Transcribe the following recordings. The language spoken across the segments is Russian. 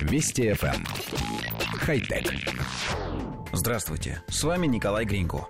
Вести FM. Эм. Хай-тек. Здравствуйте, с вами Николай Гринько.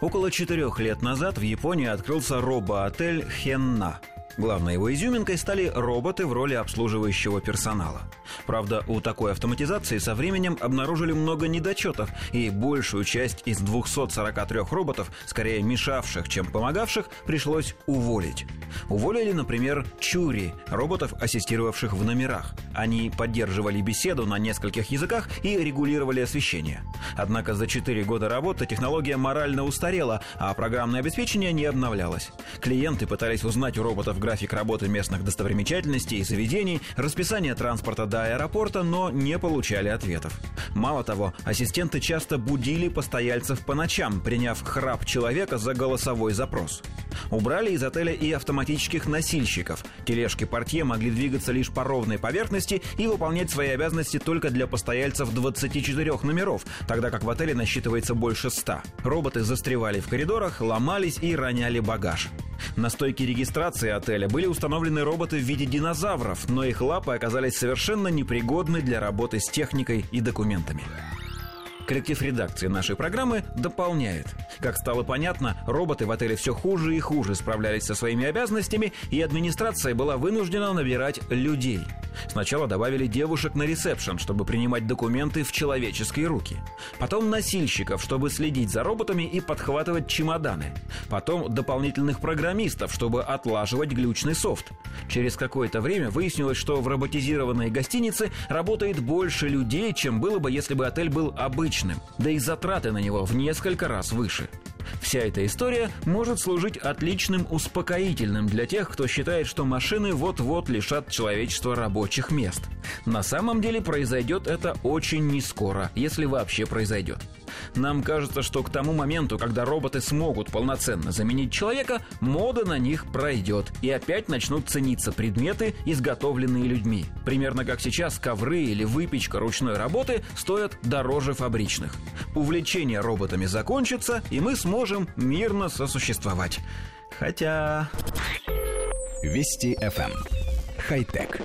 Около четырех лет назад в Японии открылся робо-отель Хенна – Главной его изюминкой стали роботы в роли обслуживающего персонала. Правда, у такой автоматизации со временем обнаружили много недочетов, и большую часть из 243 роботов, скорее мешавших, чем помогавших, пришлось уволить. Уволили, например, Чури, роботов, ассистировавших в номерах. Они поддерживали беседу на нескольких языках и регулировали освещение. Однако за 4 года работы технология морально устарела, а программное обеспечение не обновлялось. Клиенты пытались узнать у роботов график работы местных достопримечательностей и заведений, расписание транспорта до аэропорта, но не получали ответов. Мало того, ассистенты часто будили постояльцев по ночам, приняв храп человека за голосовой запрос. Убрали из отеля и автоматических носильщиков. Тележки портье могли двигаться лишь по ровной поверхности и выполнять свои обязанности только для постояльцев 24 номеров, тогда как в отеле насчитывается больше 100. Роботы застревали в коридорах, ломались и роняли багаж. На стойке регистрации отеля были установлены роботы в виде динозавров, но их лапы оказались совершенно непригодны для работы с техникой и документами. Коллектив редакции нашей программы дополняет. Как стало понятно, роботы в отеле все хуже и хуже справлялись со своими обязанностями, и администрация была вынуждена набирать людей. Сначала добавили девушек на ресепшн, чтобы принимать документы в человеческие руки. Потом носильщиков, чтобы следить за роботами и подхватывать чемоданы. Потом дополнительных программистов, чтобы отлаживать глючный софт. Через какое-то время выяснилось, что в роботизированной гостинице работает больше людей, чем было бы, если бы отель был обычным. Да и затраты на него в несколько раз выше. Вся эта история может служить отличным успокоительным для тех, кто считает, что машины вот-вот лишат человечества рабочих мест. На самом деле произойдет это очень нескоро, если вообще произойдет. Нам кажется, что к тому моменту, когда роботы смогут полноценно заменить человека, мода на них пройдет, и опять начнут цениться предметы, изготовленные людьми. Примерно как сейчас ковры или выпечка ручной работы стоят дороже фабричных. Увлечение роботами закончится, и мы сможем мирно сосуществовать. Хотя... Вести FM. Эм. Хай-тек.